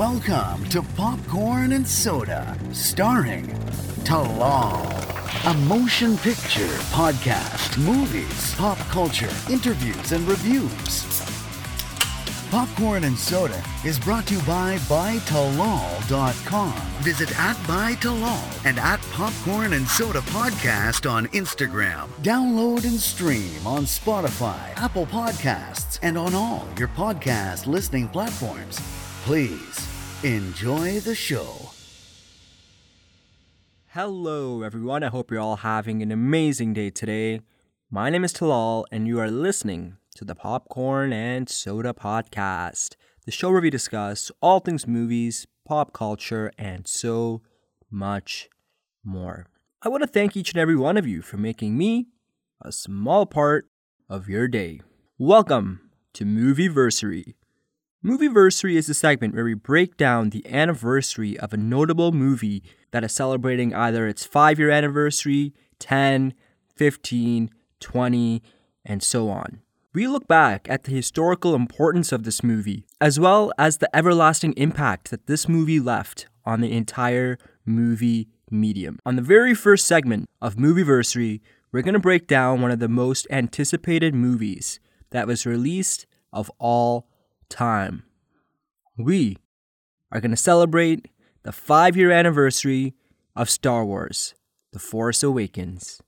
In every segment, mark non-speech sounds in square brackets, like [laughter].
Welcome to Popcorn and Soda, starring Talal, a motion picture podcast, movies, pop culture, interviews, and reviews. Popcorn and Soda is brought to you by BuyTalal.com. Visit at BuyTalal and at Popcorn and Soda Podcast on Instagram. Download and stream on Spotify, Apple Podcasts, and on all your podcast listening platforms. Please enjoy the show. Hello, everyone. I hope you're all having an amazing day today. My name is Talal, and you are listening to the Popcorn and Soda Podcast, the show where we discuss all things movies, pop culture, and so much more. I want to thank each and every one of you for making me a small part of your day. Welcome to Movieversary. Movieversary is a segment where we break down the anniversary of a notable movie that is celebrating either its 5 year anniversary, 10, 15, 20, and so on. We look back at the historical importance of this movie, as well as the everlasting impact that this movie left on the entire movie medium. On the very first segment of Movieversary, we're going to break down one of the most anticipated movies that was released of all time. We are going to celebrate the five year anniversary of Star Wars The Force Awakens.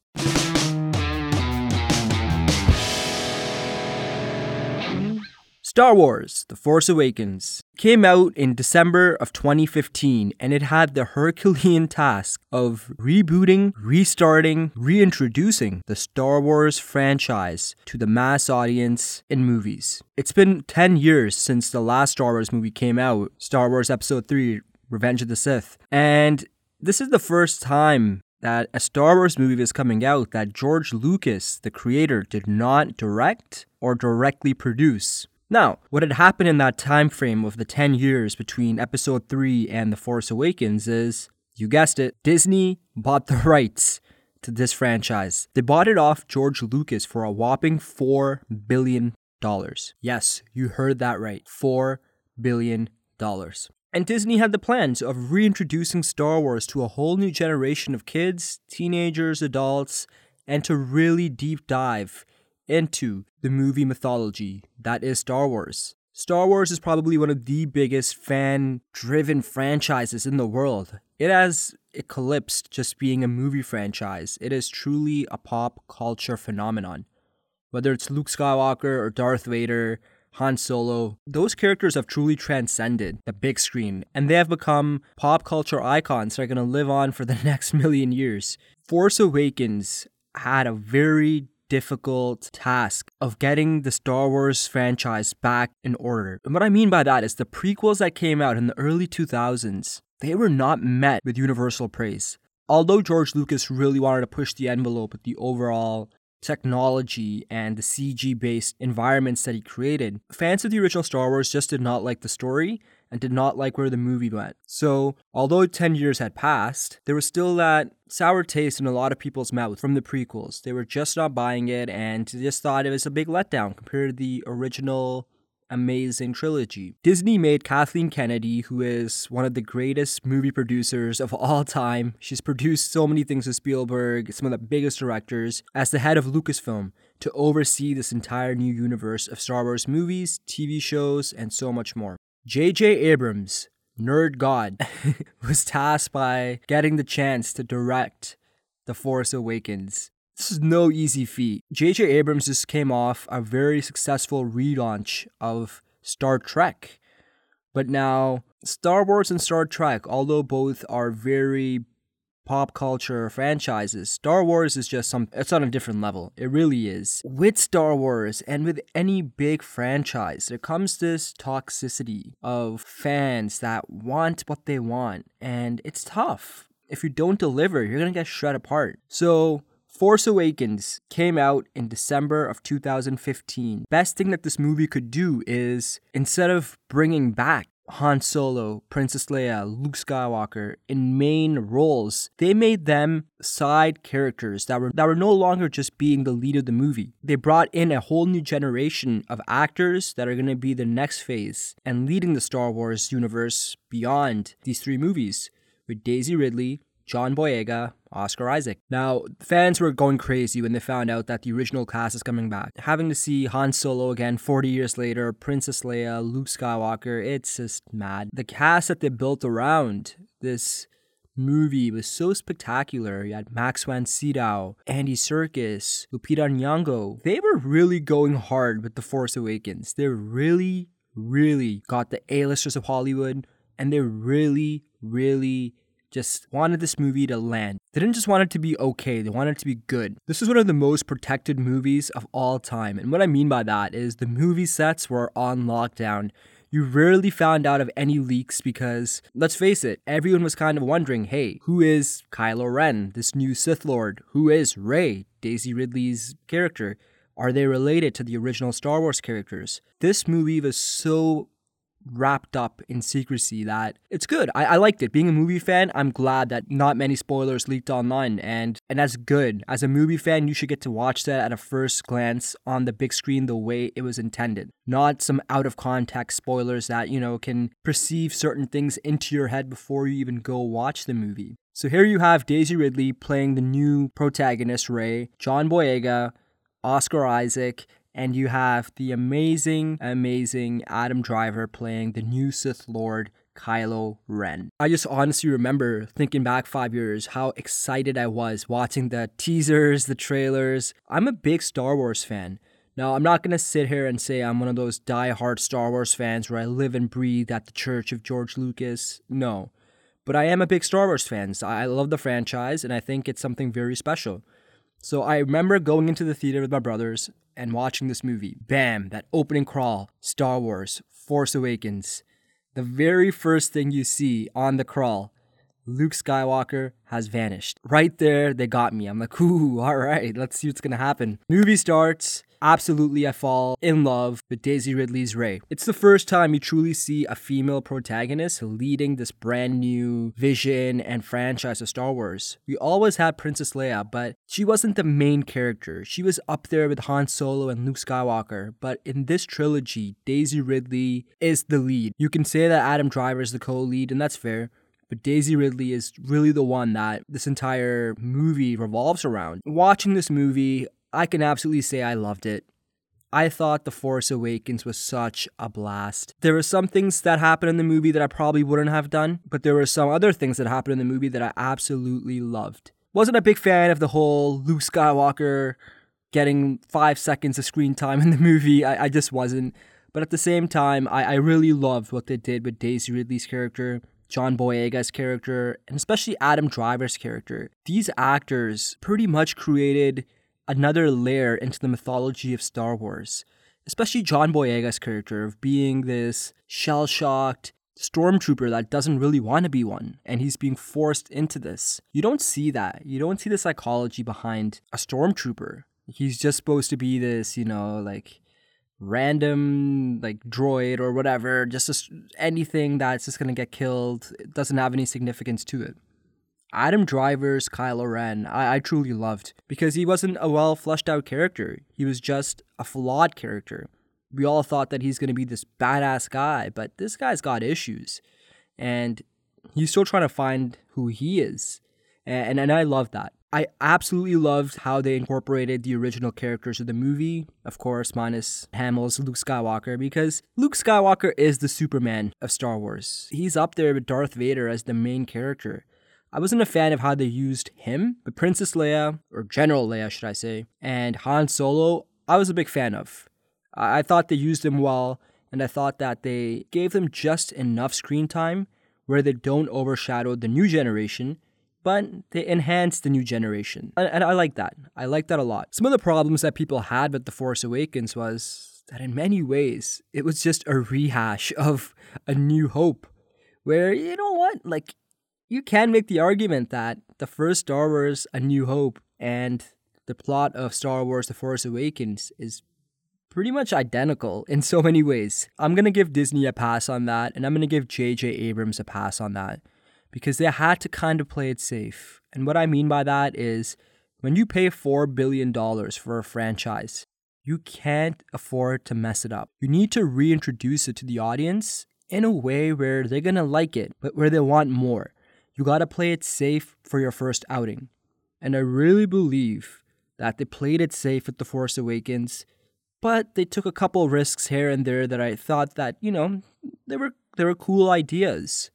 Star Wars The Force Awakens came out in December of 2015 and it had the Herculean [laughs] task of rebooting, restarting, reintroducing the Star Wars franchise to the mass audience in movies. It's been 10 years since the last Star Wars movie came out, Star Wars Episode 3 Revenge of the Sith. And this is the first time that a Star Wars movie is coming out that George Lucas, the creator, did not direct or directly produce. Now, what had happened in that time frame of the 10 years between episode 3 and The Force Awakens is, you guessed it, Disney bought the [laughs] rights to this franchise. They bought it off George Lucas for a whopping 4 billion dollars. Yes, you heard that right. 4 billion dollars. And Disney had the plans of reintroducing Star Wars to a whole new generation of kids, teenagers, adults, and to really deep dive into the movie mythology that is Star Wars. Star Wars is probably one of the biggest fan driven franchises in the world. It has eclipsed just being a movie franchise, it is truly a pop culture phenomenon. Whether it's Luke Skywalker or Darth Vader, Han Solo, those characters have truly transcended the big screen and they have become pop culture icons that are going to live on for the [laughs] next million years. Force Awakens had a very difficult task of getting the Star Wars franchise back in order. And what I mean by that is the prequels that came out in the early 2000s, they were not met with universal praise. Although George Lucas really wanted to push the envelope with the overall technology and the CG based environments that he created, fans of the original Star Wars just did not like the story and did not like where the movie went. So, although 10 years had passed, there was still that sour taste in a lot of people's mouth from the prequels. They were just not buying it and just thought it was a big letdown compared to the original amazing trilogy. Disney made Kathleen Kennedy, who is one of the greatest movie producers of all time. She's produced so many things with Spielberg, some of the biggest directors, as the head of Lucasfilm to oversee this entire new universe of Star Wars movies, TV shows, and so much more. J.J. Abrams, nerd god, [laughs] was tasked by getting the chance to direct The Force Awakens. This is no easy feat. J.J. Abrams just came off a very successful relaunch of Star Trek. But now, Star Wars and Star Trek, although both are very pop culture franchises, Star Wars is just some it's on a different level. It really is. With Star Wars and with any big franchise, there comes this toxicity of fans that want what they want, and it's tough. If you don't deliver, you're gonna get shred apart. So Force Awakens came out in December of 2015. Best thing that this movie could do is instead of bringing back Han Solo, Princess Leia, Luke Skywalker in main roles. They made them side characters that were that were no longer just being the lead of the movie. They brought in a whole new generation of actors that are going to be the next phase and leading the Star Wars universe beyond these three movies with Daisy Ridley, John Boyega, Oscar Isaac. Now, fans were going crazy when they found out that the original cast is coming back. Having to see Han Solo again 40 years later, Princess Leia, Luke Skywalker, it's just mad. The cast that they built around this movie was so spectacular. You had Max von Sydow, Andy Serkis, Lupita Nyong'o. They were really going hard with The Force Awakens. They really, really got the A-listers of Hollywood, and they really, really just wanted this movie to land. They didn't just want it to be okay, they wanted it to be good. This is one of the most protected movies of all time. And what I mean by that is the movie sets were on lockdown. You rarely found out of any leaks because, let's face it, everyone was kind of wondering hey, who is Kylo Ren, this new Sith Lord? Who is Rey, Daisy Ridley's character? Are they related to the original Star Wars characters? This movie was so wrapped up in secrecy that it's good. I, I liked it. Being a movie fan, I'm glad that not many spoilers leaked online and and that's good. As a movie fan, you should get to watch that at a first glance on the big screen the way it was intended. Not some out of context spoilers that, you know, can perceive certain things into your head before you even go watch the movie. So here you have Daisy Ridley playing the new protagonist Rey, John Boyega, Oscar Isaac, and you have the amazing, amazing Adam Driver playing the new Sith Lord Kylo Ren. I just honestly remember thinking back five years how excited I was watching the teasers, the trailers. I'm a big Star Wars fan. Now, I'm not going to sit here and say I'm one of those die-hard Star Wars fans where I live and breathe at the church of George Lucas. No. But I am a big Star Wars fan. So I love the franchise and I think it's something very special. So I remember going into the theater with my brothers and watching this movie. Bam, that opening crawl, Star Wars, Force Awakens. The very first thing you see on the crawl, Luke Skywalker has vanished. Right there, they got me. I'm like, ooh, all right, let's see what's gonna happen. Movie starts absolutely I fall in love with Daisy Ridley's Rey. It's the first time you truly see a female protagonist leading this brand new vision and franchise of Star Wars. We always had Princess Leia, but she wasn't the main character. She was up there with Han Solo and Luke Skywalker, but in this trilogy, Daisy Ridley is the lead. You can say that Adam Driver is the co-lead, and that's fair but Daisy Ridley is really the one that this entire movie revolves around. Watching this movie, I can absolutely say I loved it. I thought The Force Awakens was such a blast. There were some things that happened in the movie that I probably wouldn't have done, but there were some other things that happened in the movie that I absolutely loved. Wasn't a big fan of the whole Luke Skywalker getting five seconds of screen time in the movie. I, I just wasn't. But at the same time, I, I really loved what they did with Daisy Ridley's character. John Boyega's character, and especially Adam Driver's character. These actors pretty much created another layer into the mythology of Star Wars, especially John Boyega's character of being this shell shocked stormtrooper that doesn't really want to be one and he's being forced into this. You don't see that. You don't see the psychology behind a stormtrooper. He's just supposed to be this, you know, like random like droid or whatever, just anything that's just going to get killed. It doesn't have any significance to it. Adam Driver's Kylo Ren, I, I truly loved because he wasn't a well fleshed out character. He was just a flawed character. We all thought that he's going to be this badass guy, but this guy's got issues. And he's still trying to find who he is. And, and, and I love that. I absolutely loved how they incorporated the original characters of the movie, of course, minus Hamill's Luke Skywalker, because Luke Skywalker is the Superman of Star Wars. He's up there with Darth Vader as the main character. I wasn't a fan of how they used him, but Princess Leia, or General Leia, should I say, and Han Solo, I was a big fan of. I, I thought they used them well, and I thought that they gave them just enough screen time where they don't overshadow the new generation, but they enhance the new generation. And, and I like that. I like that a lot. Some of the problems that people had with The Force Awakens was that in many ways, it was just a rehash of A New Hope. Where, you know what? Like, you can make the argument that the first Star Wars, A New Hope, and the plot of Star Wars The Force Awakens is pretty much identical in so many ways. I'm going to give Disney a pass on that, and I'm going to give J.J. Abrams a pass on that because they had to kind of play it safe. And what I mean by that is when you pay $4 billion for a franchise, you can't afford to mess it up. You need to reintroduce it to the audience in a way where they're going to like it, but where they want more. You got to play it safe for your first outing. And I really believe that they played it safe with The Force Awakens, but they took a couple risks here and there that I thought that, you know, they were they were cool ideas.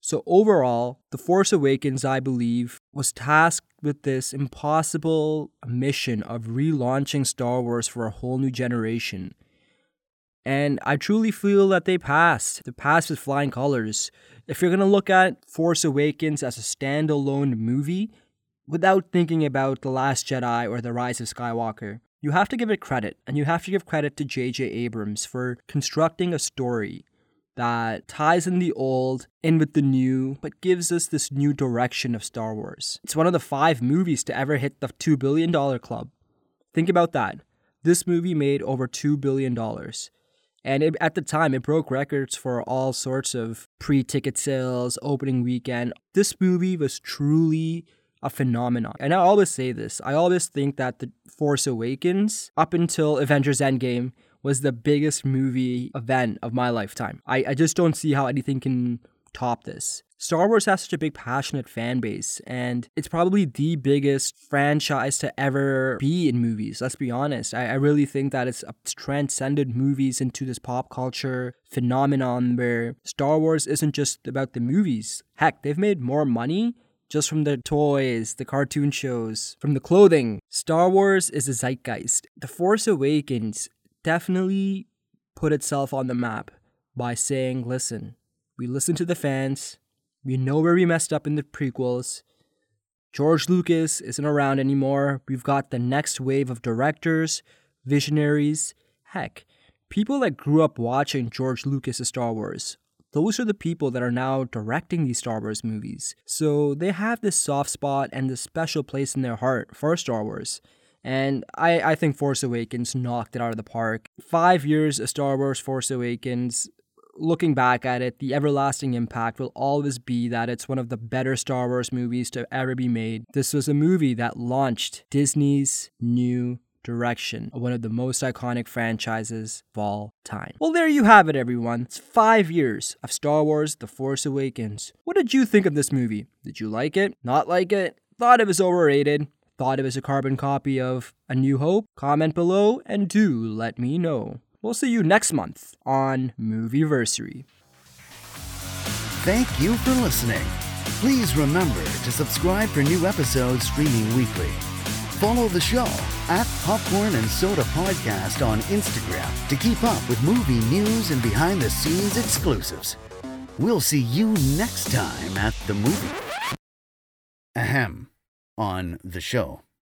So overall, The Force Awakens, I believe, was tasked with this impossible mission of relaunching Star Wars for a whole new generation. And I truly feel that they passed. They passed with flying colors. If you're going to look at Force Awakens as a standalone movie, without thinking about The Last Jedi or The Rise of Skywalker, you have to give it credit, and you have to give credit to J.J. Abrams for constructing a story that ties in the old in with the new, but gives us this new direction of Star Wars. It's one of the five movies to ever hit the $2 billion club. Think about that. This movie made over $2 billion. And it, at the time, it broke records for all sorts of pre ticket sales, opening weekend. This movie was truly a phenomenon. And I always say this I always think that The Force Awakens, up until Avengers Endgame, was the biggest movie event of my lifetime. I, I just don't see how anything can top this. Star Wars has such a big, passionate fan base, and it's probably the biggest franchise to ever be in movies. Let's be honest. I, I really think that it's, uh, it's transcended movies into this pop culture phenomenon where Star Wars isn't just about the movies. Heck, they've made more money just from the toys, the cartoon shows, from the clothing. Star Wars is a zeitgeist. The Force Awakens definitely put itself on the map by saying, listen, we listen to the fans, we know where we messed up in the prequels. George Lucas isn't around anymore. We've got the next wave of directors, visionaries. Heck, people that grew up watching George Lucas' Star Wars. Those are the people that are now directing these Star Wars movies. So they have this soft spot and this special place in their heart for Star Wars. And I, I think Force Awakens knocked it out of the park. Five years of Star Wars Force Awakens looking back at it, the everlasting impact will always be that it's one of the better Star Wars movies to ever be made. This was a movie that launched Disney's new direction one of the most iconic franchises of all time. Well, there you have it, everyone. It's five years of Star Wars The Force Awakens. What did you think of this movie? Did you like it? Not like it? Thought it was overrated? Thought it was a carbon copy of A New Hope? Comment below and do let me know. We'll see you next month on Movieversary. Thank you for listening. Please remember to subscribe for new episodes streaming weekly. Follow the show at Popcorn and Soda Podcast on Instagram to keep up with movie news and behind the scenes exclusives. We'll see you next time at the movie. Ahem. On the show.